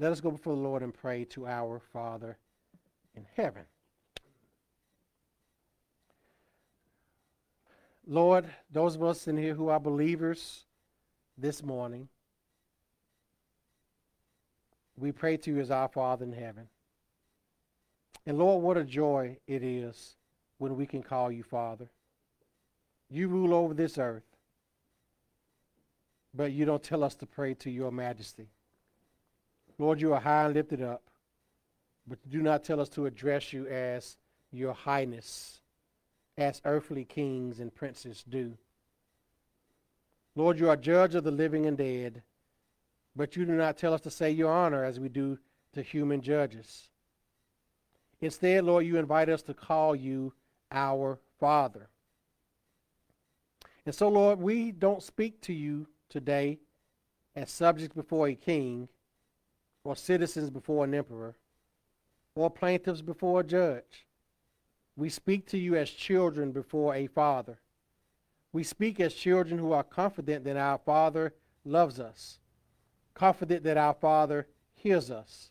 Let us go before the Lord and pray to our Father in heaven. Lord, those of us in here who are believers this morning, we pray to you as our Father in heaven. And Lord, what a joy it is when we can call you Father. You rule over this earth, but you don't tell us to pray to your majesty. Lord, you are high and lifted up, but do not tell us to address you as your highness, as earthly kings and princes do. Lord, you are judge of the living and dead, but you do not tell us to say your honor as we do to human judges. Instead, Lord, you invite us to call you our Father. And so, Lord, we don't speak to you today as subjects before a king, or citizens before an emperor, or plaintiffs before a judge. We speak to you as children before a father. We speak as children who are confident that our Father loves us, confident that our Father hears us,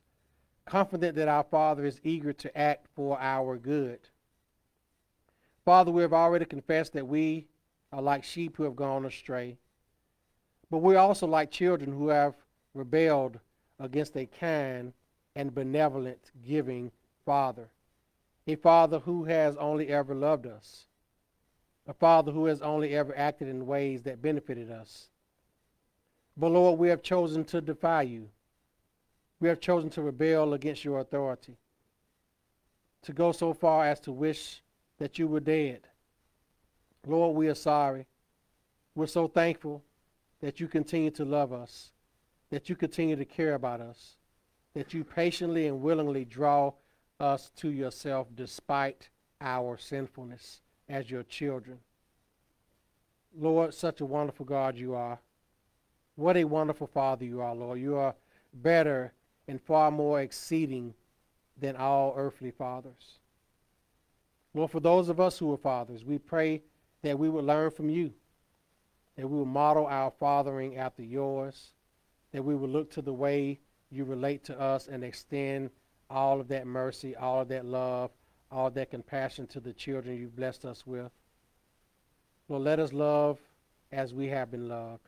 confident that our Father is eager to act for our good. Father, we have already confessed that we are like sheep who have gone astray. But we're also like children who have rebelled against a kind and benevolent giving Father. A Father who has only ever loved us. A Father who has only ever acted in ways that benefited us. But Lord, we have chosen to defy you. We have chosen to rebel against your authority. To go so far as to wish that you were dead. Lord, we are sorry. We're so thankful that you continue to love us, that you continue to care about us, that you patiently and willingly draw us to yourself despite our sinfulness as your children. Lord, such a wonderful God you are. What a wonderful Father you are, Lord. You are better and far more exceeding than all earthly fathers. Lord, for those of us who are fathers, we pray that we would learn from you, that we will model our fathering after yours, that we would look to the way you relate to us and extend all of that mercy, all of that love, all that compassion to the children you've blessed us with. Lord, let us love as we have been loved.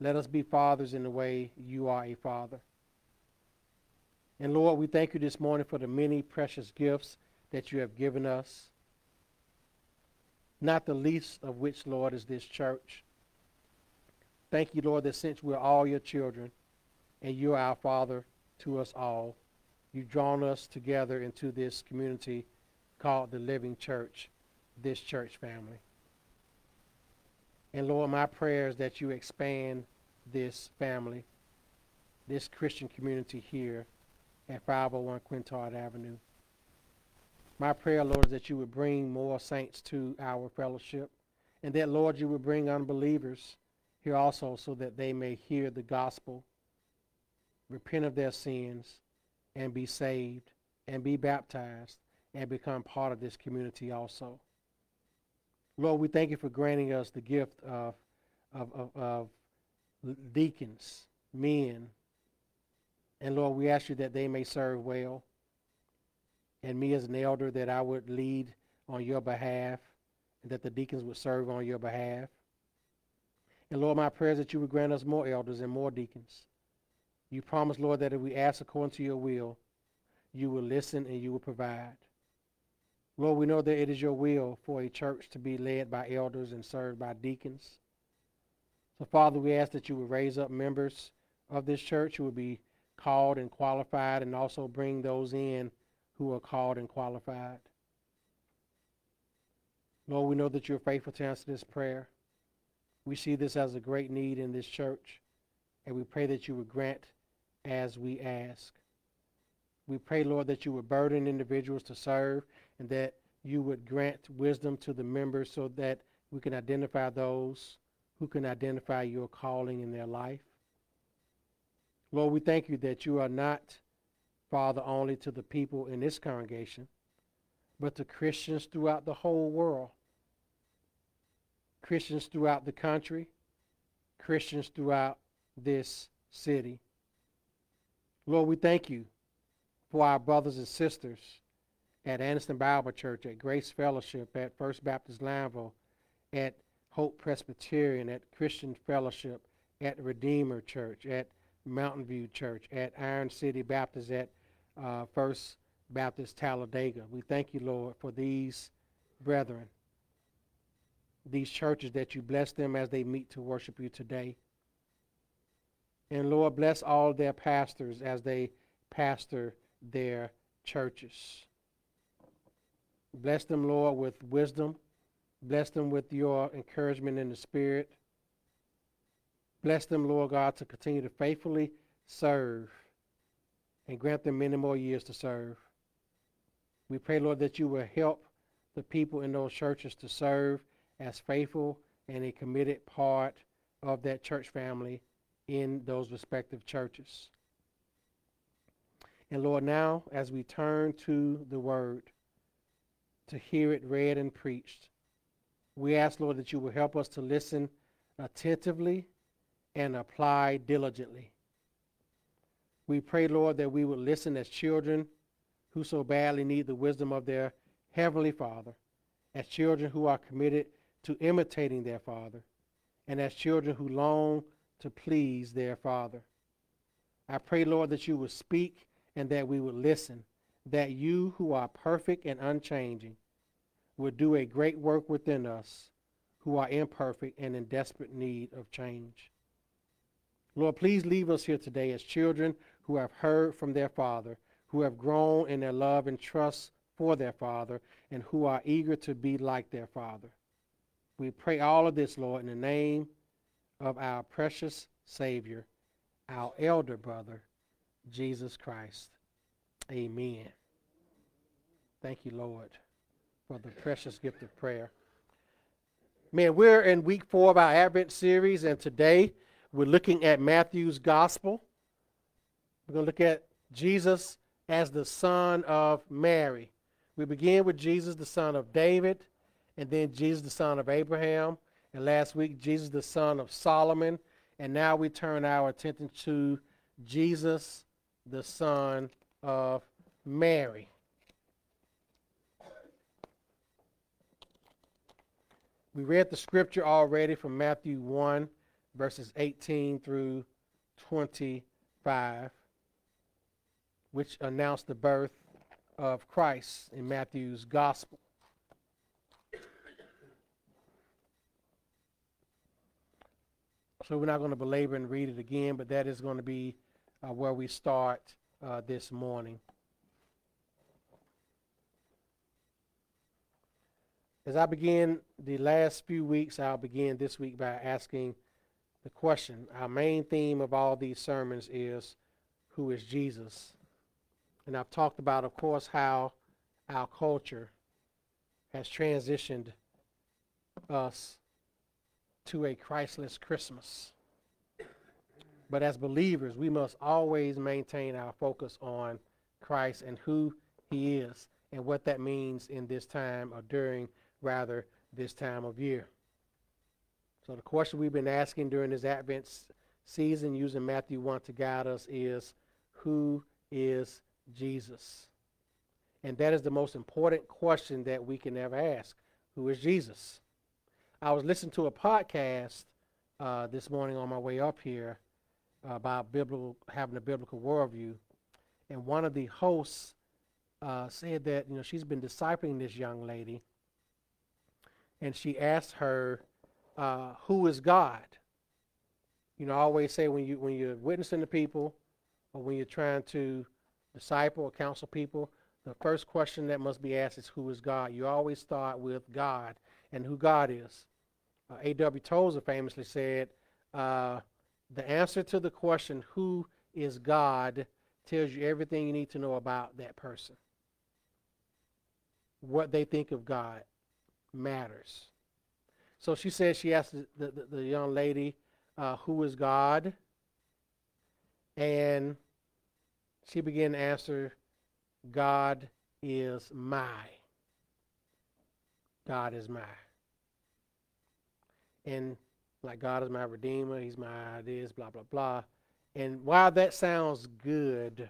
Let us be fathers in the way you are a father. And Lord, we thank you this morning for the many precious gifts that you have given us not the least of which, Lord, is this church. Thank you, Lord, that since we're all your children and you're our Father to us all, you've drawn us together into this community called the Living Church, this church family. And Lord, my prayer is that you expand this family, this Christian community here at 501 Quintard Avenue. My prayer, Lord, is that you would bring more saints to our fellowship, and that, Lord, you would bring unbelievers here also so that they may hear the gospel, repent of their sins, and be saved, and be baptized, and become part of this community also. Lord, we thank you for granting us the gift of, of, of, of deacons, men, and Lord, we ask you that they may serve well and me as an elder that I would lead on your behalf and that the deacons would serve on your behalf. And Lord, my prayer is that you would grant us more elders and more deacons. You promise, Lord, that if we ask according to your will, you will listen and you will provide. Lord, we know that it is your will for a church to be led by elders and served by deacons. So, Father, we ask that you would raise up members of this church who would be called and qualified and also bring those in who are called and qualified. Lord, we know that you're faithful to answer this prayer. We see this as a great need in this church, and we pray that you would grant as we ask. We pray, Lord, that you would burden individuals to serve and that you would grant wisdom to the members so that we can identify those who can identify your calling in their life. Lord, we thank you that you are not Father, only to the people in this congregation, but to Christians throughout the whole world. Christians throughout the country, Christians throughout this city. Lord, we thank you for our brothers and sisters at Anderson Bible Church, at Grace Fellowship, at First Baptist Lineville, at Hope Presbyterian, at Christian Fellowship, at Redeemer Church, at Mountain View Church, at Iron City Baptist, at uh, First Baptist Talladega. We thank you, Lord, for these brethren, these churches that you bless them as they meet to worship you today. And Lord, bless all their pastors as they pastor their churches. Bless them, Lord, with wisdom. Bless them with your encouragement in the Spirit. Bless them, Lord God, to continue to faithfully serve and grant them many more years to serve. We pray, Lord, that you will help the people in those churches to serve as faithful and a committed part of that church family in those respective churches. And Lord, now as we turn to the word, to hear it read and preached, we ask, Lord, that you will help us to listen attentively and apply diligently. We pray, Lord, that we would listen as children who so badly need the wisdom of their Heavenly Father, as children who are committed to imitating their Father, and as children who long to please their Father. I pray, Lord, that you would speak and that we would listen, that you who are perfect and unchanging would do a great work within us who are imperfect and in desperate need of change. Lord, please leave us here today as children who have heard from their Father, who have grown in their love and trust for their Father, and who are eager to be like their Father. We pray all of this, Lord, in the name of our precious Savior, our elder brother, Jesus Christ. Amen. Thank you, Lord, for the precious gift of prayer. Man, we're in week four of our Advent series, and today we're looking at Matthew's Gospel. We're going to look at Jesus as the son of Mary. We begin with Jesus, the son of David, and then Jesus, the son of Abraham, and last week, Jesus, the son of Solomon. And now we turn our attention to Jesus, the son of Mary. We read the scripture already from Matthew 1, verses 18 through 25, which announced the birth of Christ in Matthew's gospel. So we're not going to belabor and read it again, but that is going to be uh, where we start uh, this morning. As I begin the last few weeks, I'll begin this week by asking the question. Our main theme of all these sermons is who is Jesus? And I've talked about, of course, how our culture has transitioned us to a Christless Christmas. But as believers, we must always maintain our focus on Christ and who he is and what that means in this time or during, rather, this time of year. So the question we've been asking during this Advent season using Matthew 1 to guide us is, who is Jesus? And that is the most important question that we can ever ask. Who is Jesus? I was listening to a podcast uh, this morning on my way up here about biblical having a biblical worldview, and one of the hosts uh, said that you know she's been discipling this young lady, and she asked her, uh, "Who is God?" You know, I always say when you when you're witnessing to people, or when you're trying to disciple or counsel people, the first question that must be asked is, "Who is God?" You always start with God and who God is. Uh, A.W. Tozer famously said, uh, the answer to the question, who is God, tells you everything you need to know about that person. What they think of God matters. So she said she asked the, the, the young lady, uh, who is God? And she began to answer, God is my. God is my and like God is my redeemer, he's my this, blah, blah, blah. And while that sounds good,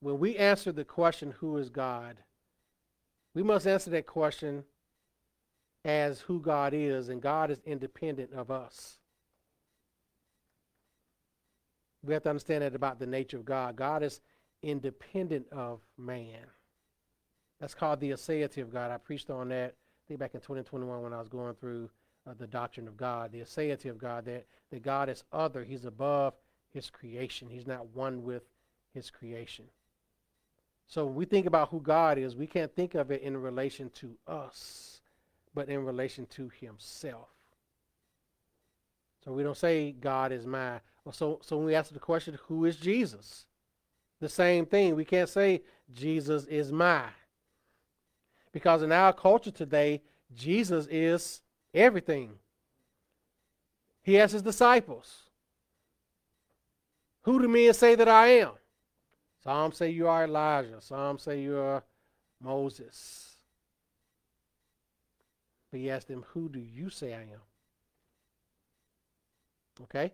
when we answer the question, who is God, we must answer that question as who God is, and God is independent of us. We have to understand that about the nature of God. God is independent of man. That's called the aseity of God. I preached on that, I think back in 2021 when I was going through uh, the doctrine of God, the aseity of God, that, that God is other. He's above his creation. He's not one with his creation. So when we think about who God is, we can't think of it in relation to us, but in relation to himself. So we don't say God is my. So, so when we ask the question, who is Jesus? The same thing. We can't say Jesus is my. Because in our culture today, Jesus is everything. He asked his disciples, Who do men say that I am? Some say you are Elijah. Some say you are Moses. But he asked them, Who do you say I am? Okay?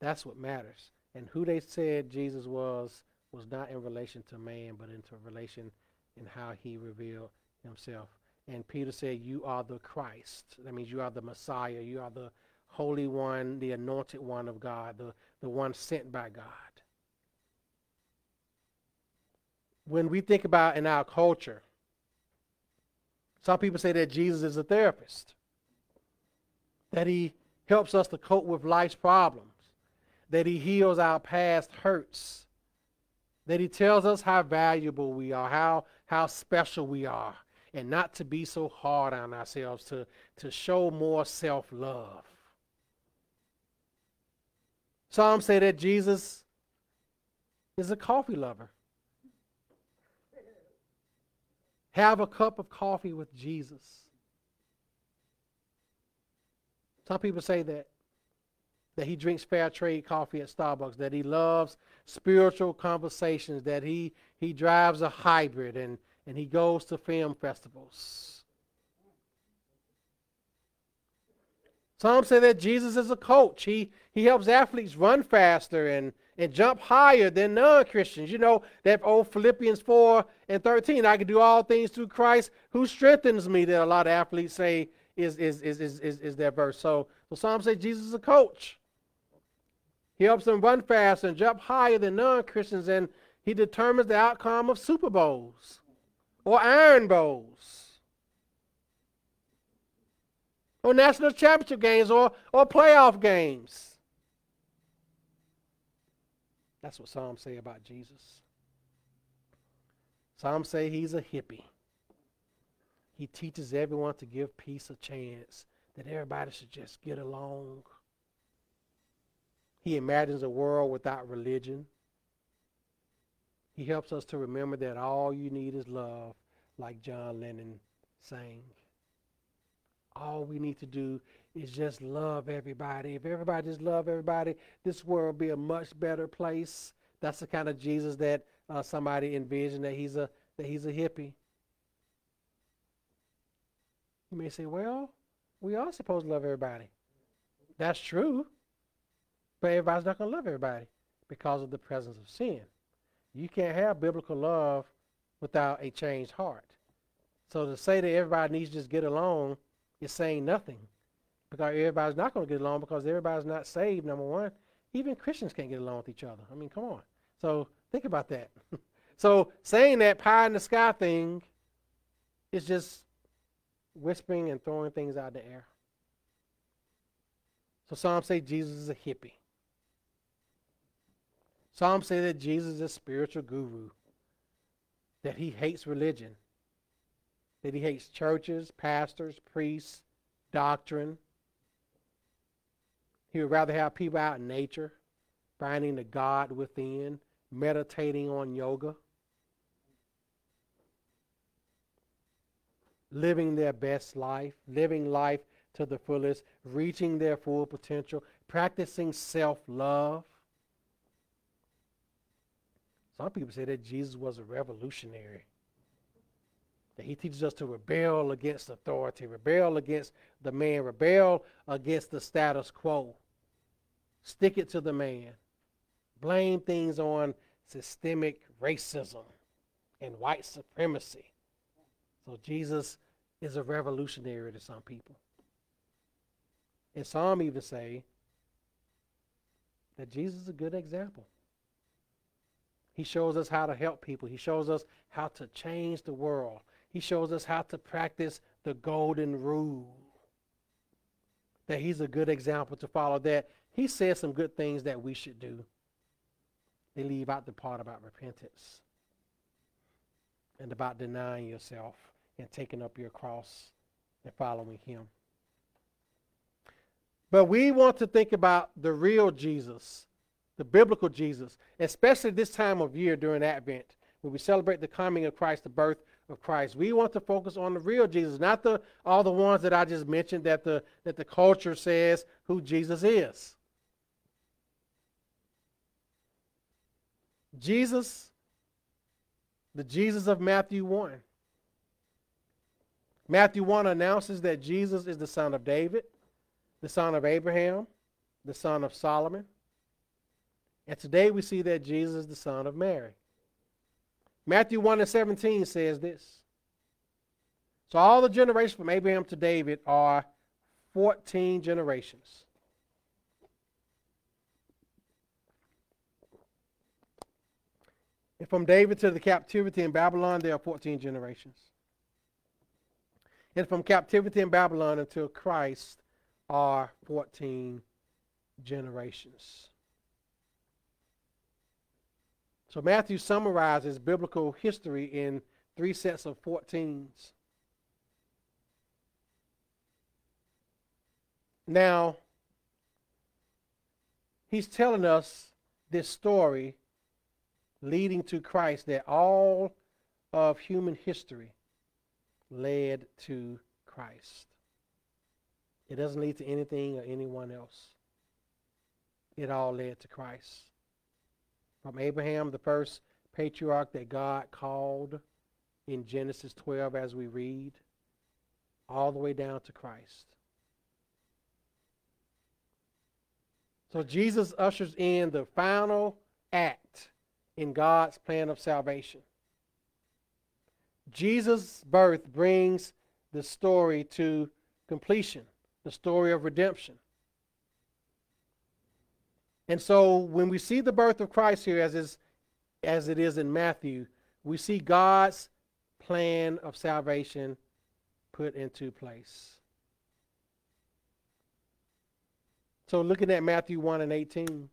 That's what matters. And who they said Jesus was was not in relation to man, but into relation in how he revealed himself. And Peter said, You are the Christ. That means you are the Messiah. You are the Holy One, the anointed one of God, the, the one sent by God. When we think about in our culture, some people say that Jesus is a therapist, that he helps us to cope with life's problems, that he heals our past hurts, that he tells us how valuable we are, how, how special we are, and not to be so hard on ourselves, to, to show more self love. Some say that Jesus is a coffee lover. Have a cup of coffee with Jesus. Some people say that that he drinks fair trade coffee at Starbucks, that he loves spiritual conversations, that he he drives a hybrid and and he goes to film festivals. Some say that Jesus is a coach. He, he helps athletes run faster and, and jump higher than non Christians. You know, that old Philippians 4 and 13, I can do all things through Christ who strengthens me, that a lot of athletes say is, is, is, is, is, is their verse. So, so some say Jesus is a coach. He helps them run faster and jump higher than non Christians, and he determines the outcome of Super Bowls or Iron Bowls or national championship games or, or playoff games. That's what Psalms say about Jesus. Psalms say he's a hippie. He teaches everyone to give peace a chance, that everybody should just get along. He imagines a world without religion. He helps us to remember that all you need is love, like John Lennon sang. All we need to do is just love everybody. If everybody just love everybody, this world be a much better place. That's the kind of Jesus that uh, somebody envisioned that he's a that he's a hippie. You may say, well, we are supposed to love everybody. That's true. But everybody's not going to love everybody because of the presence of sin. You can't have biblical love without a changed heart. So to say that everybody needs to just get along is saying nothing. Because everybody's not going to get along because everybody's not saved, number one. Even Christians can't get along with each other. I mean, come on. So think about that. so saying that pie in the sky thing is just whispering and throwing things out of the air. So some say Jesus is a hippie. Some say that Jesus is a spiritual guru, that he hates religion, that he hates churches, pastors, priests, doctrine. He would rather have people out in nature, finding the God within, meditating on yoga, living their best life, living life to the fullest, reaching their full potential, practicing self love. Some people say that Jesus was a revolutionary. That he teaches us to rebel against authority, rebel against the man, rebel against the status quo. stick it to the man, blame things on systemic racism and white supremacy. So Jesus is a revolutionary to some people. And some even say that Jesus is a good example. He shows us how to help people. He shows us how to change the world. He shows us how to practice the golden rule. That he's a good example to follow. That he says some good things that we should do. They leave out the part about repentance and about denying yourself and taking up your cross and following him. But we want to think about the real Jesus, the biblical Jesus, especially this time of year during Advent, when we celebrate the coming of Christ, the birth of Christ. We want to focus on the real Jesus, not the all the ones that I just mentioned that the that the culture says who Jesus is. Jesus, the Jesus of Matthew 1. Matthew 1 announces that Jesus is the son of David, the son of Abraham, the son of Solomon. And today we see that Jesus is the son of Mary. Matthew 1 and 17 says this. So all the generations from Abraham to David are 14 generations. And from David to the captivity in Babylon, there are 14 generations. And from captivity in Babylon until Christ are 14 generations. So Matthew summarizes biblical history in three sets of 14s. Now, he's telling us this story leading to Christ that all of human history led to Christ. It doesn't lead to anything or anyone else. It all led to Christ. From Abraham, the first patriarch that God called in Genesis 12, as we read, all the way down to Christ. So Jesus ushers in the final act in God's plan of salvation. Jesus' birth brings the story to completion, the story of redemption. And so when we see the birth of Christ here as is as it is in Matthew, we see God's plan of salvation put into place. So looking at Matthew 1 and 18,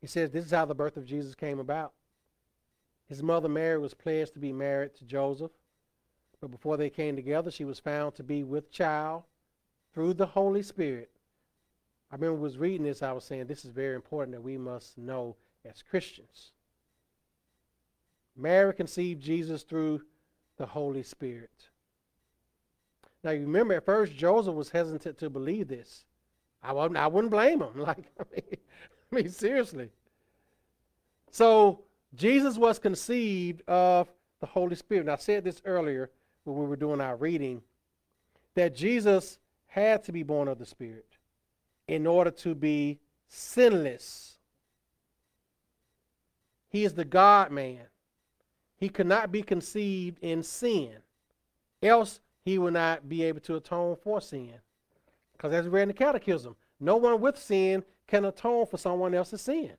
he says this is how the birth of Jesus came about. His mother Mary was pledged to be married to Joseph, but before they came together, she was found to be with child through the Holy Spirit. I remember was reading this, I was saying this is very important that we must know as Christians. Mary conceived Jesus through the Holy Spirit. Now you remember at first Joseph was hesitant to believe this. I wouldn't, I wouldn't blame him. Like I mean, I mean seriously. So Jesus was conceived of the Holy Spirit. And I said this earlier when we were doing our reading that Jesus had to be born of the Spirit in order to be sinless. He is the God man. He could not be conceived in sin, else he would not be able to atone for sin. Because as we read in the Catechism, no one with sin can atone for someone else's sin.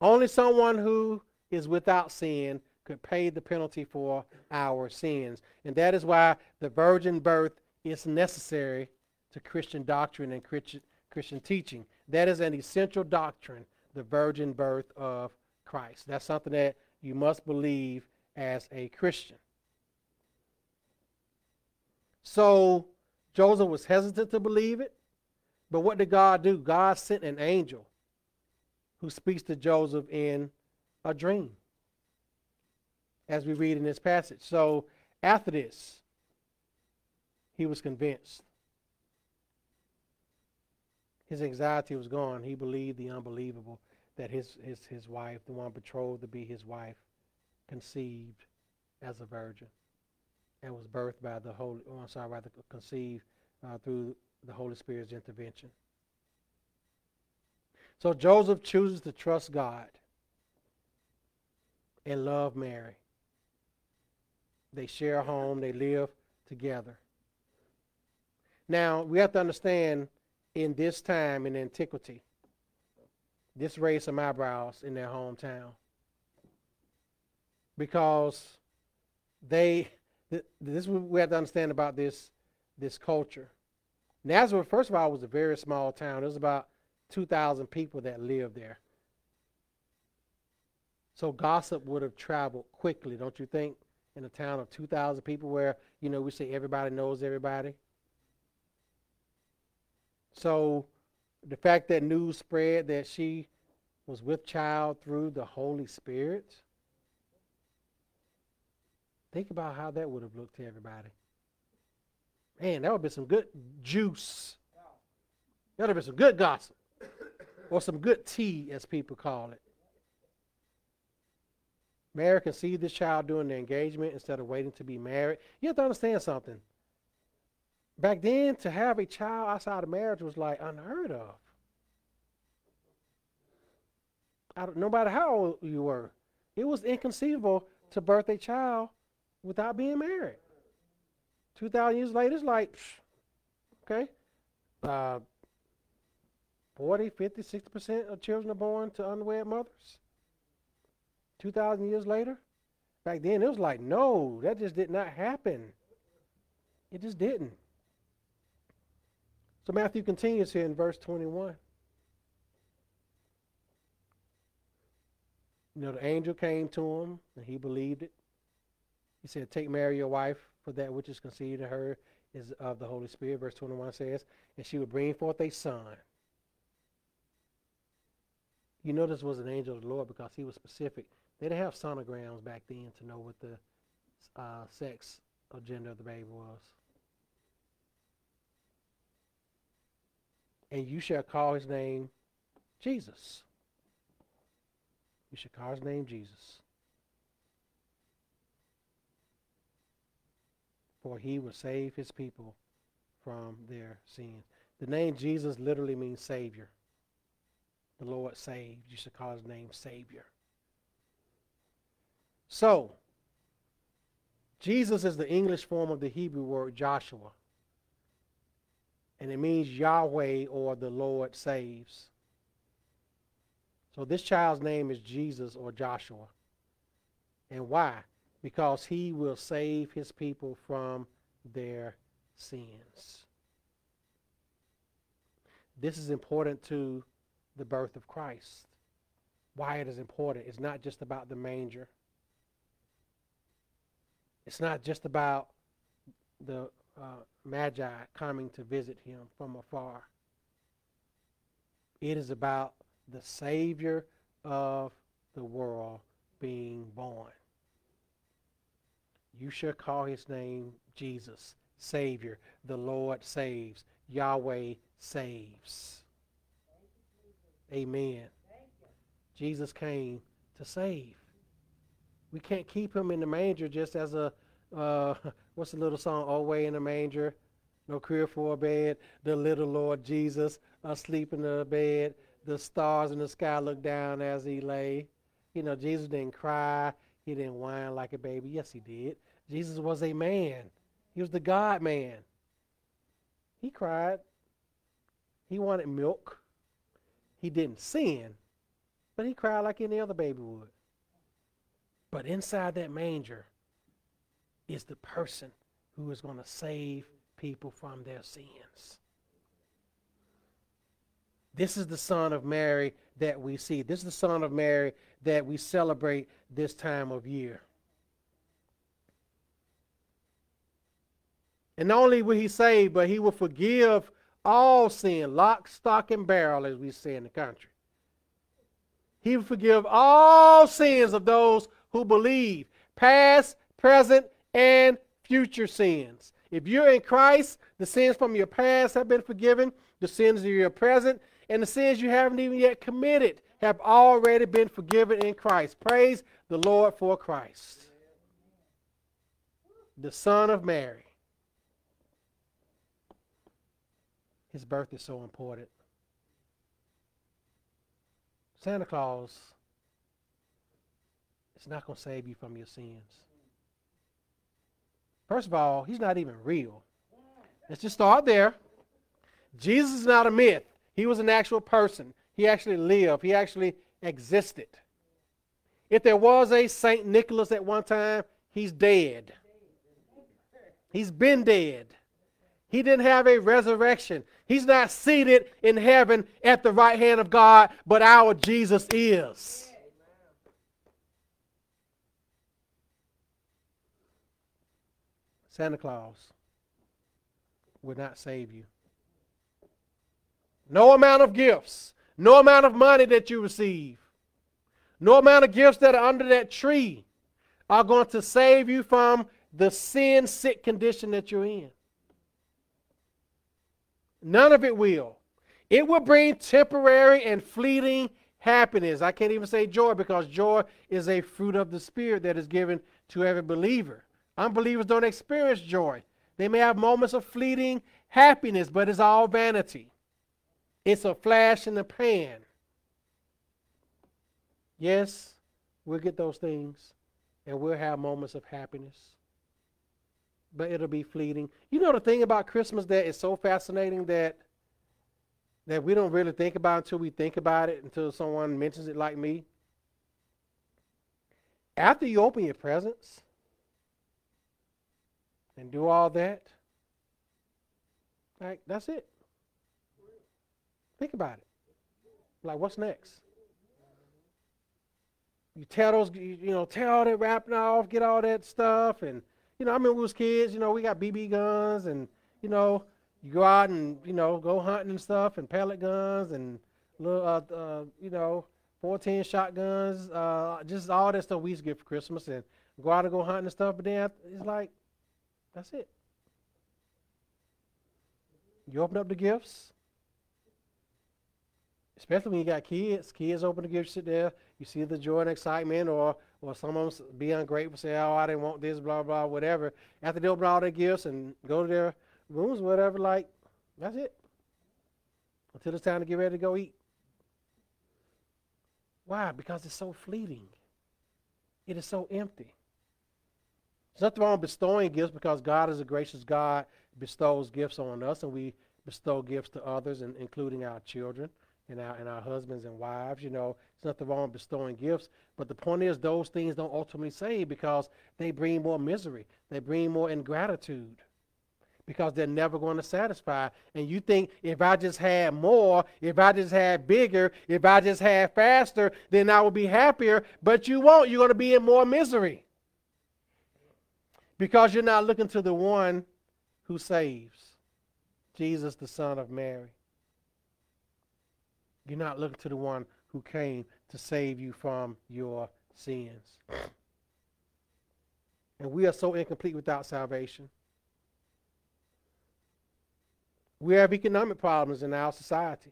Only someone who is without sin could pay the penalty for our sins. And that is why the virgin birth is necessary to Christian doctrine and Christian, Christian teaching. That is an essential doctrine, the virgin birth of Christ. That's something that you must believe as a Christian. So Joseph was hesitant to believe it, but what did God do? God sent an angel who speaks to Joseph in a dream, as we read in this passage. So after this, he was convinced. His anxiety was gone. He believed the unbelievable that his, his, his wife, the one betrothed to be his wife, conceived as a virgin and was birthed by the Holy, oh, I'm sorry, rather conceived uh, through the Holy Spirit's intervention. So Joseph chooses to trust God and love Mary. They share a home, they live together. Now, we have to understand in this time in antiquity, this raised some eyebrows in their hometown. Because they, this is what we have to understand about this, this culture. Nazareth, first of all, was a very small town. There was about 2,000 people that lived there. So gossip would have traveled quickly, don't you think? In a town of 2,000 people where, you know, we say everybody knows everybody. So the fact that news spread that she was with child through the Holy Spirit, think about how that would have looked to everybody. Man, that would have been some good juice. That would have been some good gossip. Or some good tea, as people call it. Mary conceived this child during the engagement instead of waiting to be married. You have to understand something. Back then, to have a child outside of marriage was like unheard of. no matter how old you were, it was inconceivable to birth a child without being married. 2,000 years later, it's like, okay, uh, 40, 50, 60% of children are born to unwed mothers. 2,000 years later, back then it was like, no, that just did not happen. It just didn't. So Matthew continues here in verse 21. You know, the angel came to him and he believed it. He said, Take Mary, your wife, for that which is conceived in her is of the Holy Spirit. Verse 21 says, And she would bring forth a son. You know this was an angel of the Lord because he was specific. They didn't have sonograms back then to know what the uh, sex or gender of the baby was. And you shall call his name Jesus. You should call his name Jesus. For he will save his people from their sins. The name Jesus literally means Savior. The Lord saved. You should call his name Savior. So, Jesus is the English form of the Hebrew word Joshua. And it means Yahweh or the Lord saves. So this child's name is Jesus or Joshua. And why? Because he will save his people from their sins. This is important to the birth of Christ. Why it is important. It's not just about the manger. It's not just about the uh, Magi coming to visit him from afar. It is about the Savior of the world being born. You shall call his name Jesus, Savior. The Lord saves. Yahweh saves. Amen. Jesus came to save. We can't keep him in the manger just as a, uh, what's the little song, Away in the Manger? No crib for a bed. The little Lord Jesus asleep in the bed the stars in the sky looked down as he lay. You know, Jesus didn't cry. He didn't whine like a baby. Yes, he did. Jesus was a man. He was the God man. He cried. He wanted milk. He didn't sin, but he cried like any other baby would. But inside that manger is the person who is going to save people from their sins. This is the son of Mary that we see. This is the son of Mary that we celebrate this time of year. And not only will he save, but he will forgive all sin, lock, stock, and barrel, as we say in the country. He will forgive all sins of those who believe, past, present, and future sins. If you're in Christ, the sins from your past have been forgiven, the sins of your present and the sins you haven't even yet committed have already been forgiven in Christ. Praise the Lord for Christ, the Son of Mary. his birth is so important. Santa Claus is not going to save you from your sins. First of all, he's not even real. Let's just start there. Jesus is not a myth. He was an actual person. He actually lived. He actually existed. If there was a St. Nicholas at one time, he's dead. He's been dead. He didn't have a resurrection. He's not seated in heaven at the right hand of God, but our Jesus is. Santa Claus would not save you. No amount of gifts, no amount of money that you receive, no amount of gifts that are under that tree are going to save you from the sin sick condition that you're in. None of it will. It will bring temporary and fleeting happiness. I can't even say joy because joy is a fruit of the Spirit that is given to every believer. Unbelievers don't experience joy. They may have moments of fleeting happiness, but it's all vanity. It's a flash in the pan. Yes, we'll get those things and we'll have moments of happiness, but it'll be fleeting. You know the thing about Christmas that is so fascinating that that we don't really think about until we think about it until someone mentions it like me. After you open your presents, and do all that. Like, that's it. Think about it. Like, what's next? You tear those, you know, tear all that wrapping off, get all that stuff, and you know, I remember we was kids. You know, we got BB guns, and you know, you go out and you know, go hunting and stuff, and pellet guns, and little, uh, uh, you know, 14 shotguns, uh, just all that stuff we used to get for Christmas, and go out and go hunting and stuff. But then it's like, that's it. You open up the gifts, especially when you got kids. Kids open the gifts, sit there. You see the joy and excitement, or or some of them be ungrateful, say, "Oh, I didn't want this, blah blah, whatever." After they open all their gifts and go to their rooms, whatever, like that's it. Until it's time to get ready to go eat. Why? Because it's so fleeting. It is so empty. There's nothing wrong bestowing gifts because God is a gracious God, bestows gifts on us, and we bestow gifts to others, and including our children and our and our husbands and wives. You know, there's nothing wrong bestowing gifts. But the point is, those things don't ultimately save because they bring more misery. They bring more ingratitude because they're never going to satisfy. And you think if I just had more, if I just had bigger, if I just had faster, then I would be happier. But you won't. You're going to be in more misery because you're not looking to the one who saves Jesus, the Son of Mary. You're not looking to the one who came to save you from your sins. And we are so incomplete without salvation. We have economic problems in our society.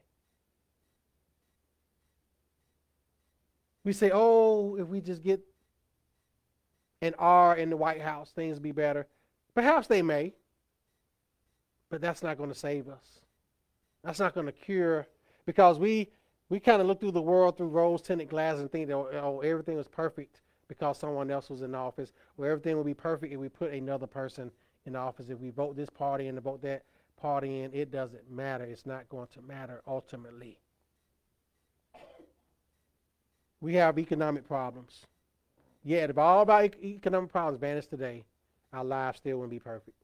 We say, oh, if we just get and are in the White House, things be better. Perhaps they may, but that's not going to save us. That's not going to cure because we we kind of look through the world through rose tinted glasses and think that oh, oh everything was perfect because someone else was in office, or everything will be perfect if we put another person in office. If we vote this party and vote that party in, it doesn't matter. It's not going to matter ultimately. We have economic problems. Yet, if all of our economic problems vanished today, our lives still wouldn't be perfect.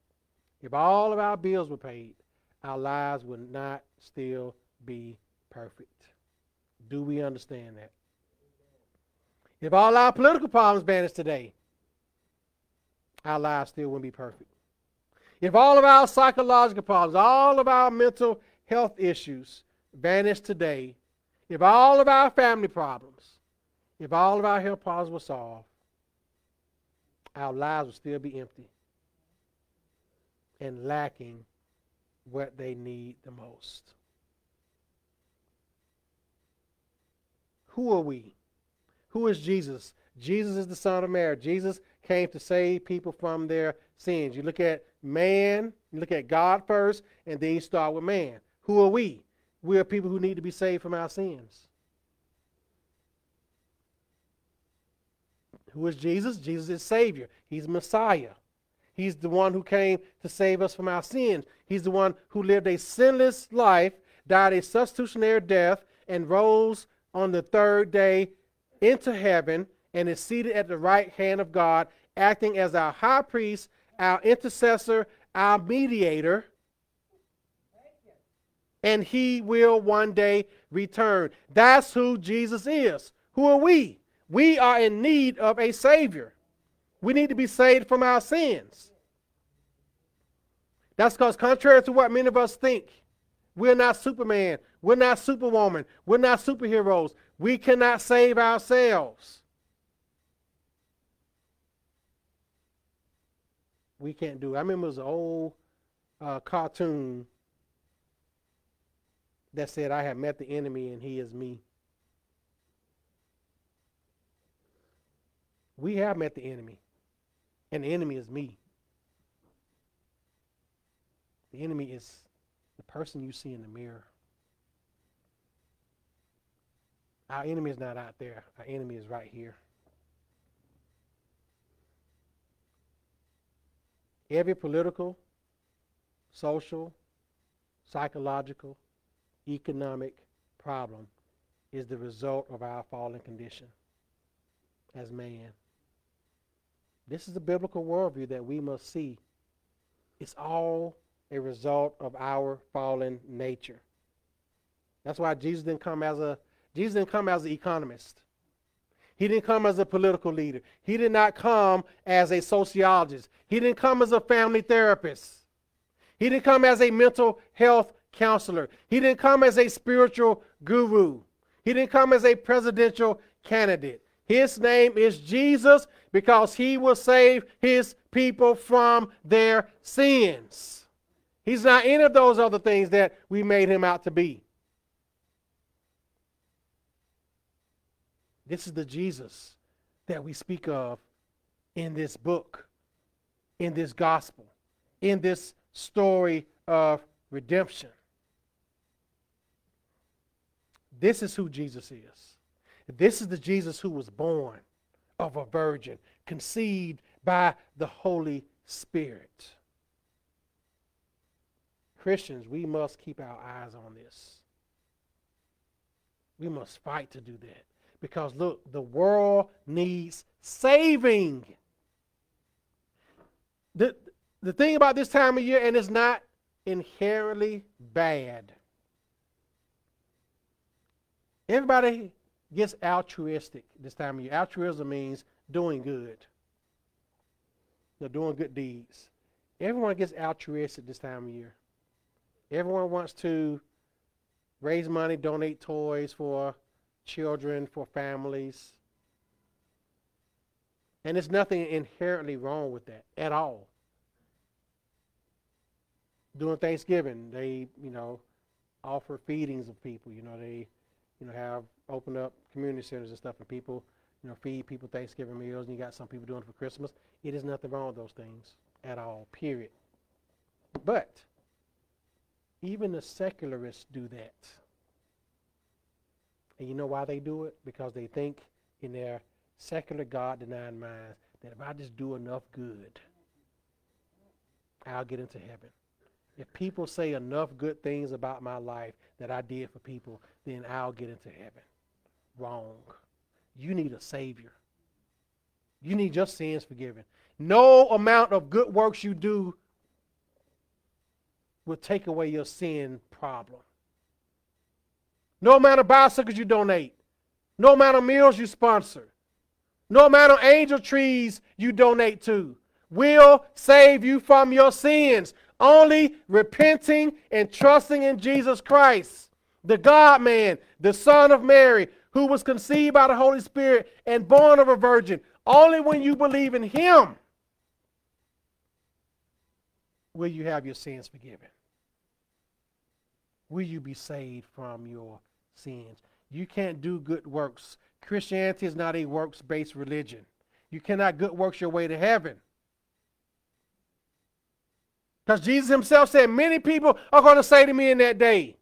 If all of our bills were paid, our lives would not still be perfect. Do we understand that? If all our political problems vanished today, our lives still wouldn't be perfect. If all of our psychological problems, all of our mental health issues vanished today, if all of our family problems, if all of our health problems were solved, our lives will still be empty and lacking what they need the most. Who are we? Who is Jesus? Jesus is the Son of Mary. Jesus came to save people from their sins. You look at man, you look at God first, and then you start with man. Who are we? We are people who need to be saved from our sins. Who is Jesus? Jesus is Savior. He's Messiah. He's the one who came to save us from our sins. He's the one who lived a sinless life, died a substitutionary death, and rose on the third day into heaven and is seated at the right hand of God, acting as our high priest, our intercessor, our mediator. And he will one day return. That's who Jesus is. Who are we? We are in need of a Savior. We need to be saved from our sins. That's because, contrary to what many of us think, we're not Superman. We're not Superwoman. We're not superheroes. We cannot save ourselves. We can't do it. I remember it was an old uh, cartoon that said, I have met the enemy and he is me. We have met the enemy, and the enemy is me. The enemy is the person you see in the mirror. Our enemy is not out there, our enemy is right here. Every political, social, psychological, economic problem is the result of our fallen condition as man. This is the biblical worldview that we must see. It's all a result of our fallen nature. That's why Jesus didn't come as a Jesus didn't come as an economist. He didn't come as a political leader. He did not come as a sociologist. He didn't come as a family therapist. He didn't come as a mental health counselor. He didn't come as a spiritual guru. He didn't come as a presidential candidate. His name is Jesus because he will save his people from their sins. He's not any of those other things that we made him out to be. This is the Jesus that we speak of in this book, in this gospel, in this story of redemption. This is who Jesus is. This is the Jesus who was born of a virgin, conceived by the Holy Spirit. Christians, we must keep our eyes on this. We must fight to do that. Because look, the world needs saving. The, the thing about this time of year, and it's not inherently bad. Everybody gets altruistic this time of year. Altruism means doing good. They're doing good deeds. Everyone gets altruistic this time of year. Everyone wants to raise money, donate toys for children, for families. And there's nothing inherently wrong with that at all. During Thanksgiving, they, you know, offer feedings of people. You know, they, you know, have open up community centers and stuff, and people, you know, feed people Thanksgiving meals, and you got some people doing it for Christmas. It is nothing wrong with those things at all, period. But even the secularists do that. And you know why they do it? Because they think in their secular God denying minds that if I just do enough good, I'll get into heaven. If people say enough good things about my life that I did for people, then I'll get into heaven wrong. You need a Savior. You need your sins forgiven. No amount of good works you do will take away your sin problem. No amount of bicycles you donate, no amount of meals you sponsor, no amount of angel trees you donate to will save you from your sins. Only repenting and trusting in Jesus Christ, the God man, the Son of Mary, who was conceived by the Holy Spirit and born of a virgin. Only when you believe in him will you have your sins forgiven. Will you be saved from your sins? You can't do good works. Christianity is not a works based religion. You cannot good works your way to heaven. Because Jesus himself said, Many people are going to say to me in that day,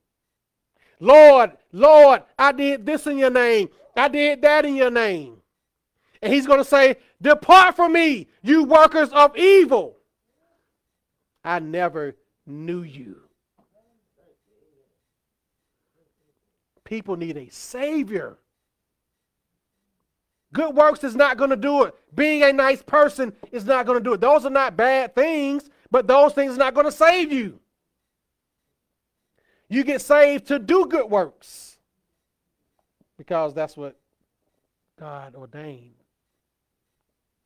Lord, Lord, I did this in your name. I did that in your name. And he's going to say, Depart from me, you workers of evil. I never knew you. People need a Savior. Good works is not going to do it. Being a nice person is not going to do it. Those are not bad things, but those things are not going to save you. You get saved to do good works because that's what God ordained.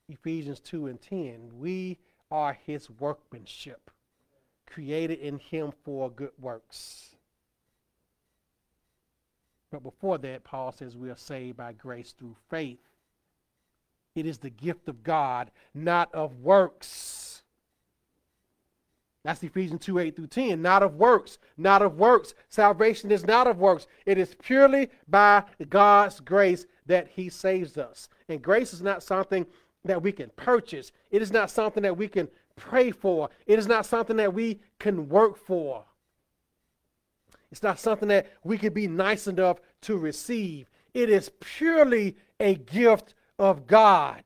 Ephesians 2 and 10. We are his workmanship, created in him for good works. But before that, Paul says we are saved by grace through faith. It is the gift of God, not of works. That's Ephesians 2 8 through 10. Not of works, not of works. Salvation is not of works. It is purely by God's grace that He saves us. And grace is not something that we can purchase, it is not something that we can pray for, it is not something that we can work for. It's not something that we can be nice enough to receive. It is purely a gift of God.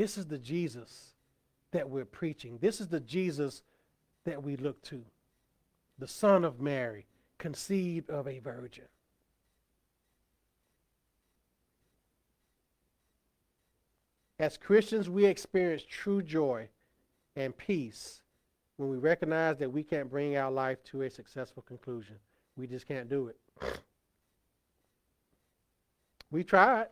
This is the Jesus that we're preaching. This is the Jesus that we look to. The Son of Mary, conceived of a virgin. As Christians, we experience true joy and peace when we recognize that we can't bring our life to a successful conclusion. We just can't do it. We tried.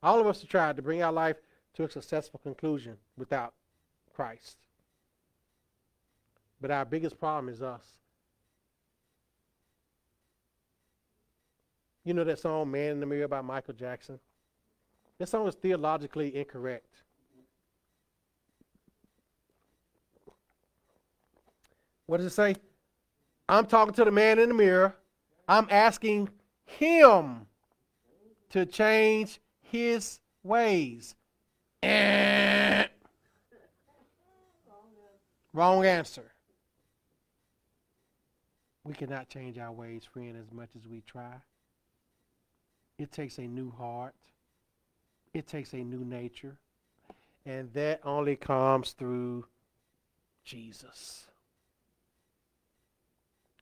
All of us have tried to bring our life to a successful conclusion without Christ. But our biggest problem is us. You know that song, Man in the Mirror by Michael Jackson? That song is theologically incorrect. What does it say? I'm talking to the man in the mirror. I'm asking him to change his ways. Eh. Wrong answer. We cannot change our ways, friend, as much as we try. It takes a new heart. It takes a new nature. And that only comes through Jesus,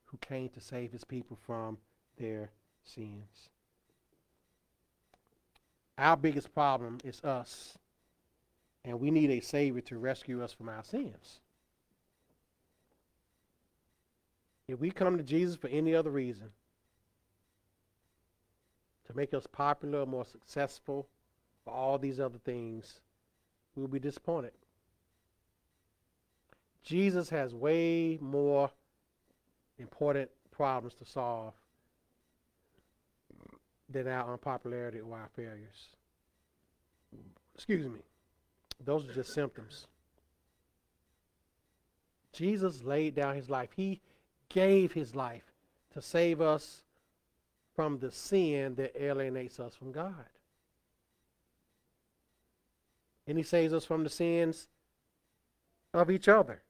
who came to save his people from their sins. Our biggest problem is us. And we need a Savior to rescue us from our sins. If we come to Jesus for any other reason, to make us popular, more successful, for all these other things, we'll be disappointed. Jesus has way more important problems to solve than our unpopularity or our failures. Excuse me. Those are just symptoms. Jesus laid down his life. He gave his life to save us from the sin that alienates us from God. And he saves us from the sins of each other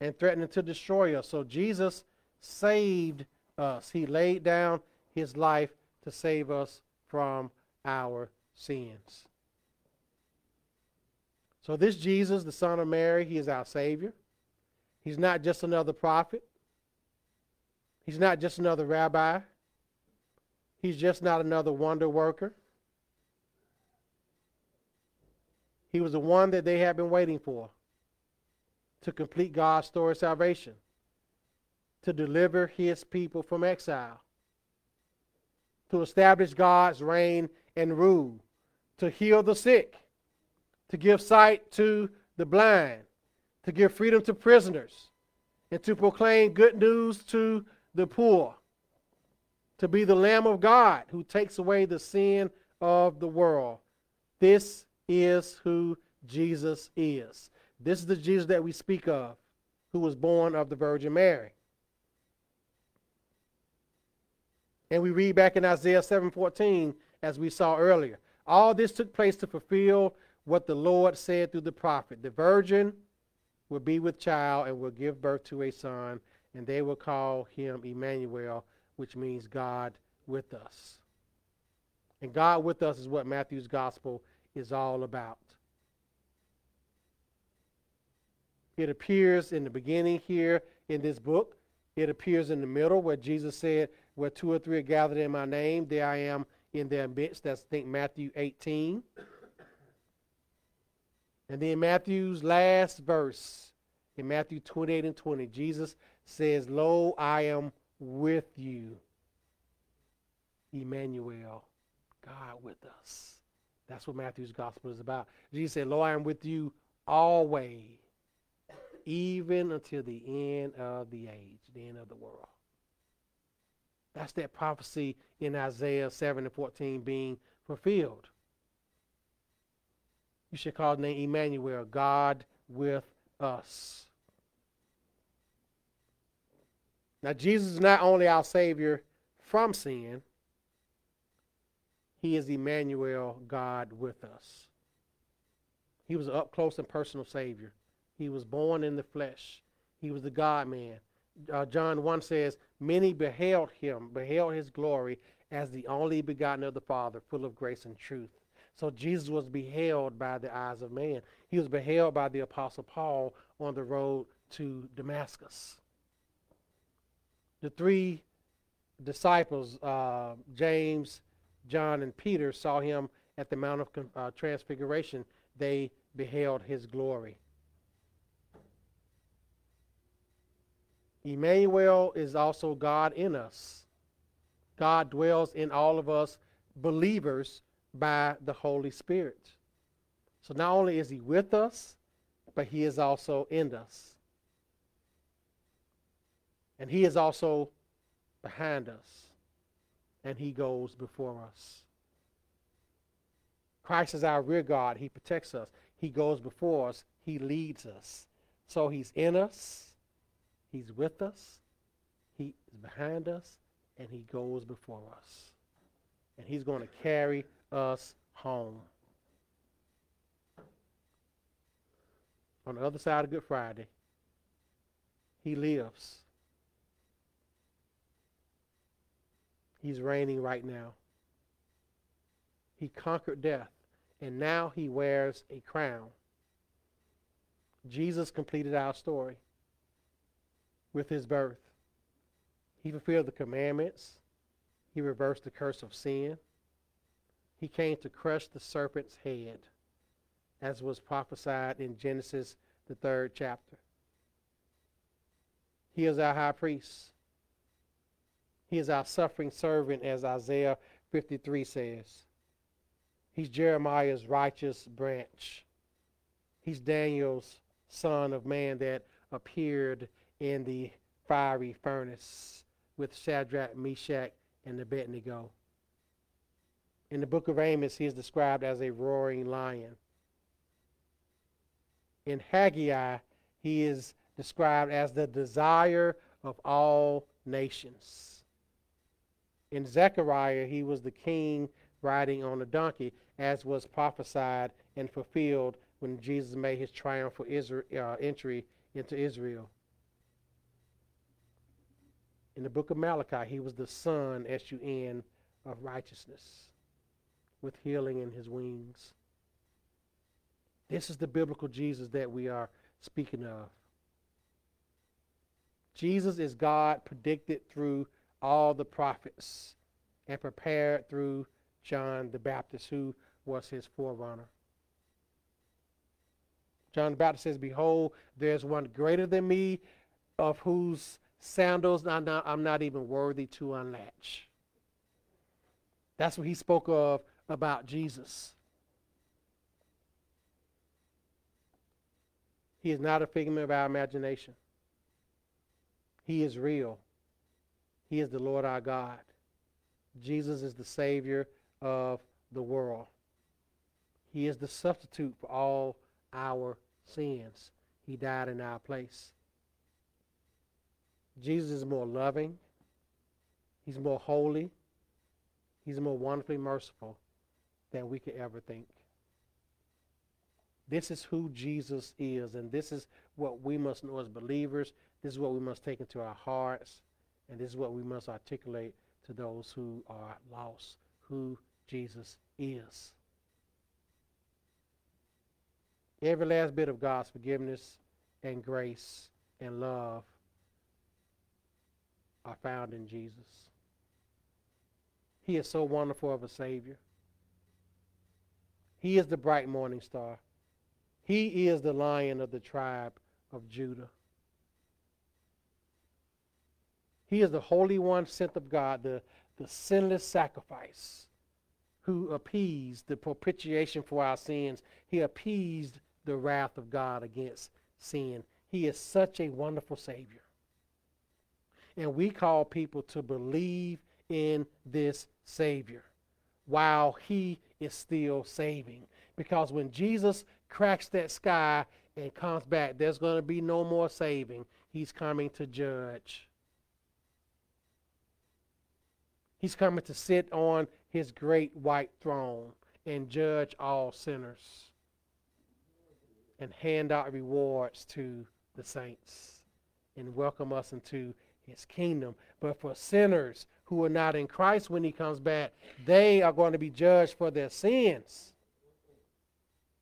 and threatening to destroy us. So Jesus saved us. He laid down his life to save us from our sins. So, this Jesus, the Son of Mary, he is our Savior. He's not just another prophet, he's not just another rabbi, he's just not another wonder worker. He was the one that they had been waiting for to complete God's story of salvation, to deliver his people from exile to establish God's reign and rule, to heal the sick, to give sight to the blind, to give freedom to prisoners, and to proclaim good news to the poor, to be the Lamb of God who takes away the sin of the world. This is who Jesus is. This is the Jesus that we speak of, who was born of the Virgin Mary. And we read back in Isaiah 7:14 as we saw earlier. All this took place to fulfill what the Lord said through the prophet. The virgin will be with child and will give birth to a son, and they will call him Emmanuel, which means God with us. And God with us is what Matthew's gospel is all about. It appears in the beginning here in this book. It appears in the middle where Jesus said, Where two or three are gathered in my name, there I am in their midst. That's, I think, Matthew 18. And then Matthew's last verse, in Matthew 28 and 20, Jesus says, Lo, I am with you. Emmanuel, God with us. That's what Matthew's gospel is about. Jesus said, Lo, I am with you always, even until the end of the age, the end of the world. That's that prophecy in Isaiah 7 and 14 being fulfilled. You should call the name Emmanuel, God with us. Now, Jesus is not only our Savior from sin, He is Emmanuel, God with us. He was an up close and personal Savior. He was born in the flesh, He was the God man. Uh, John 1 says, Many beheld Him, beheld His glory as the only begotten of the Father, full of grace and truth. So Jesus was beheld by the eyes of man. He was beheld by the Apostle Paul on the road to Damascus. The three disciples, uh, James, John, and Peter, saw him at the Mount of uh, Transfiguration. They beheld his glory. Emmanuel is also God in us. God dwells in all of us believers by the Holy Spirit. So not only is he with us, but he is also in us. And he is also behind us. And he goes before us. Christ is our rear guard. He protects us. He goes before us. He leads us. So he's in us. He's with us. He is behind us. And he goes before us. And he's going to carry us home. On the other side of Good Friday, he lives. He's reigning right now. He conquered death, and now he wears a crown. Jesus completed our story with his birth. He fulfilled the commandments. He reversed the curse of sin. He came to crush the serpent's head, as was prophesied in Genesis, the third chapter. He is our high priest. He is our suffering servant, as Isaiah 53 says. He's Jeremiah's righteous branch. He's Daniel's son of man that appeared in the fiery furnace with Shadrach, Meshach, and Abednego. In the book of Amos, he is described as a roaring lion. In Haggai, he is described as the desire of all nations. In Zechariah, he was the king riding on a donkey, as was prophesied and fulfilled when Jesus made his triumphal Israel, uh, entry into Israel. In the book of Malachi, he was the son, S U N, of righteousness with healing in his wings. This is the biblical Jesus that we are speaking of. Jesus is God predicted through all the prophets and prepared through John the Baptist, who was his forerunner. John the Baptist says, Behold, there's one greater than me, of whose sandals I'm not, I'm not even worthy to unlatch. That's what he spoke of about Jesus. He is not a figment of our imagination. He is real. He is the Lord our God. Jesus is the Savior of the world. He is the substitute for all our sins. He died in our place. Jesus is more loving. He's more holy. He's more wonderfully merciful than we could ever think. This is who Jesus is, and this is what we must know as believers. This is what we must take into our hearts, and this is what we must articulate to those who are lost, who Jesus is. Every last bit of God's forgiveness and grace and love are found in Jesus. He is so wonderful of a Savior. He is the bright morning star. He is the lion of the tribe of Judah. He is the Holy One sent of God, the, the sinless sacrifice who appeased the propitiation for our sins. He appeased the wrath of God against sin. He is such a wonderful Savior. And we call people to believe in this Savior while He is still saving. Because when Jesus cracks that sky and comes back, there's going to be no more saving. He's coming to judge. He's coming to sit on his great white throne and judge all sinners and hand out rewards to the saints and welcome us into his kingdom. But for sinners who are not in Christ when he comes back, they are going to be judged for their sins.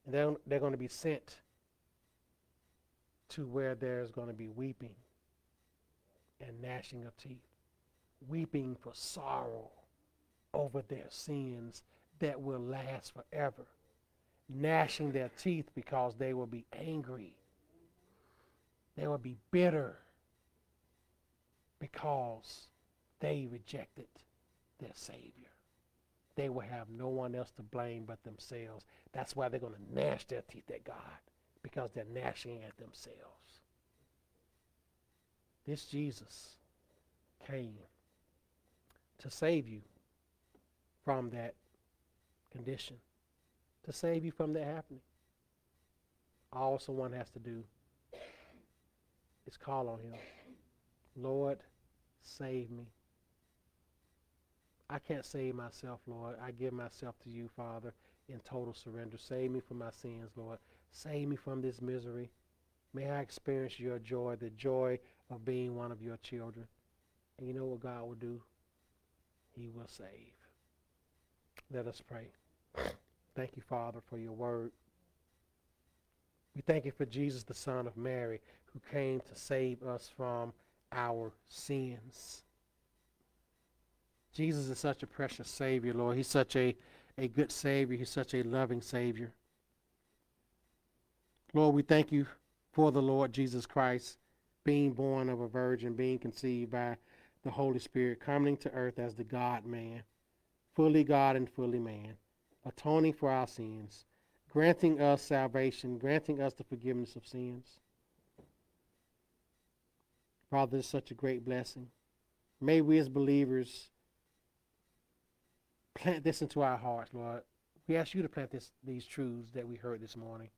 And they're, they're going to be sent to where there's going to be weeping and gnashing of teeth. Weeping for sorrow over their sins that will last forever. Gnashing their teeth because they will be angry. They will be bitter because they rejected their Savior. They will have no one else to blame but themselves. That's why they're going to gnash their teeth at God, because they're gnashing at themselves. This Jesus came to save you from that condition, to save you from that happening. All someone has to do is call on him. Lord, Save me. I can't save myself, Lord. I give myself to you, Father, in total surrender. Save me from my sins, Lord. Save me from this misery. May I experience your joy, the joy of being one of your children. And you know what God will do? He will save. Let us pray. Thank you, Father, for your word. We thank you for Jesus, the Son of Mary, who came to save us from our sins. Jesus is such a precious Savior, Lord. He's such a, a good Savior. He's such a loving Savior. Lord, we thank you for the Lord Jesus Christ being born of a virgin, being conceived by the Holy Spirit, coming to earth as the God man, fully God and fully man, atoning for our sins, granting us salvation, granting us the forgiveness of sins. Father, it's such a great blessing. May we as believers plant this into our hearts, Lord. We ask you to plant this, these truths that we heard this morning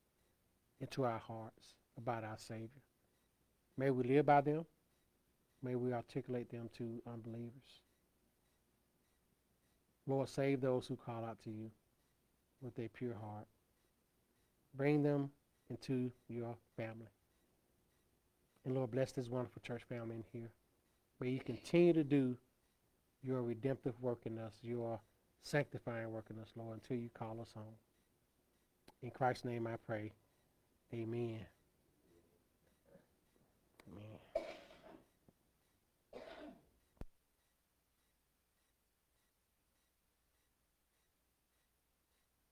into our hearts about our Savior. May we live by them. May we articulate them to unbelievers. Lord, save those who call out to you with a pure heart. Bring them into your family. And Lord, bless this wonderful church family in here. May you continue to do your redemptive work in us, your sanctifying work in us, Lord, until you call us home. In Christ's name I pray. Amen.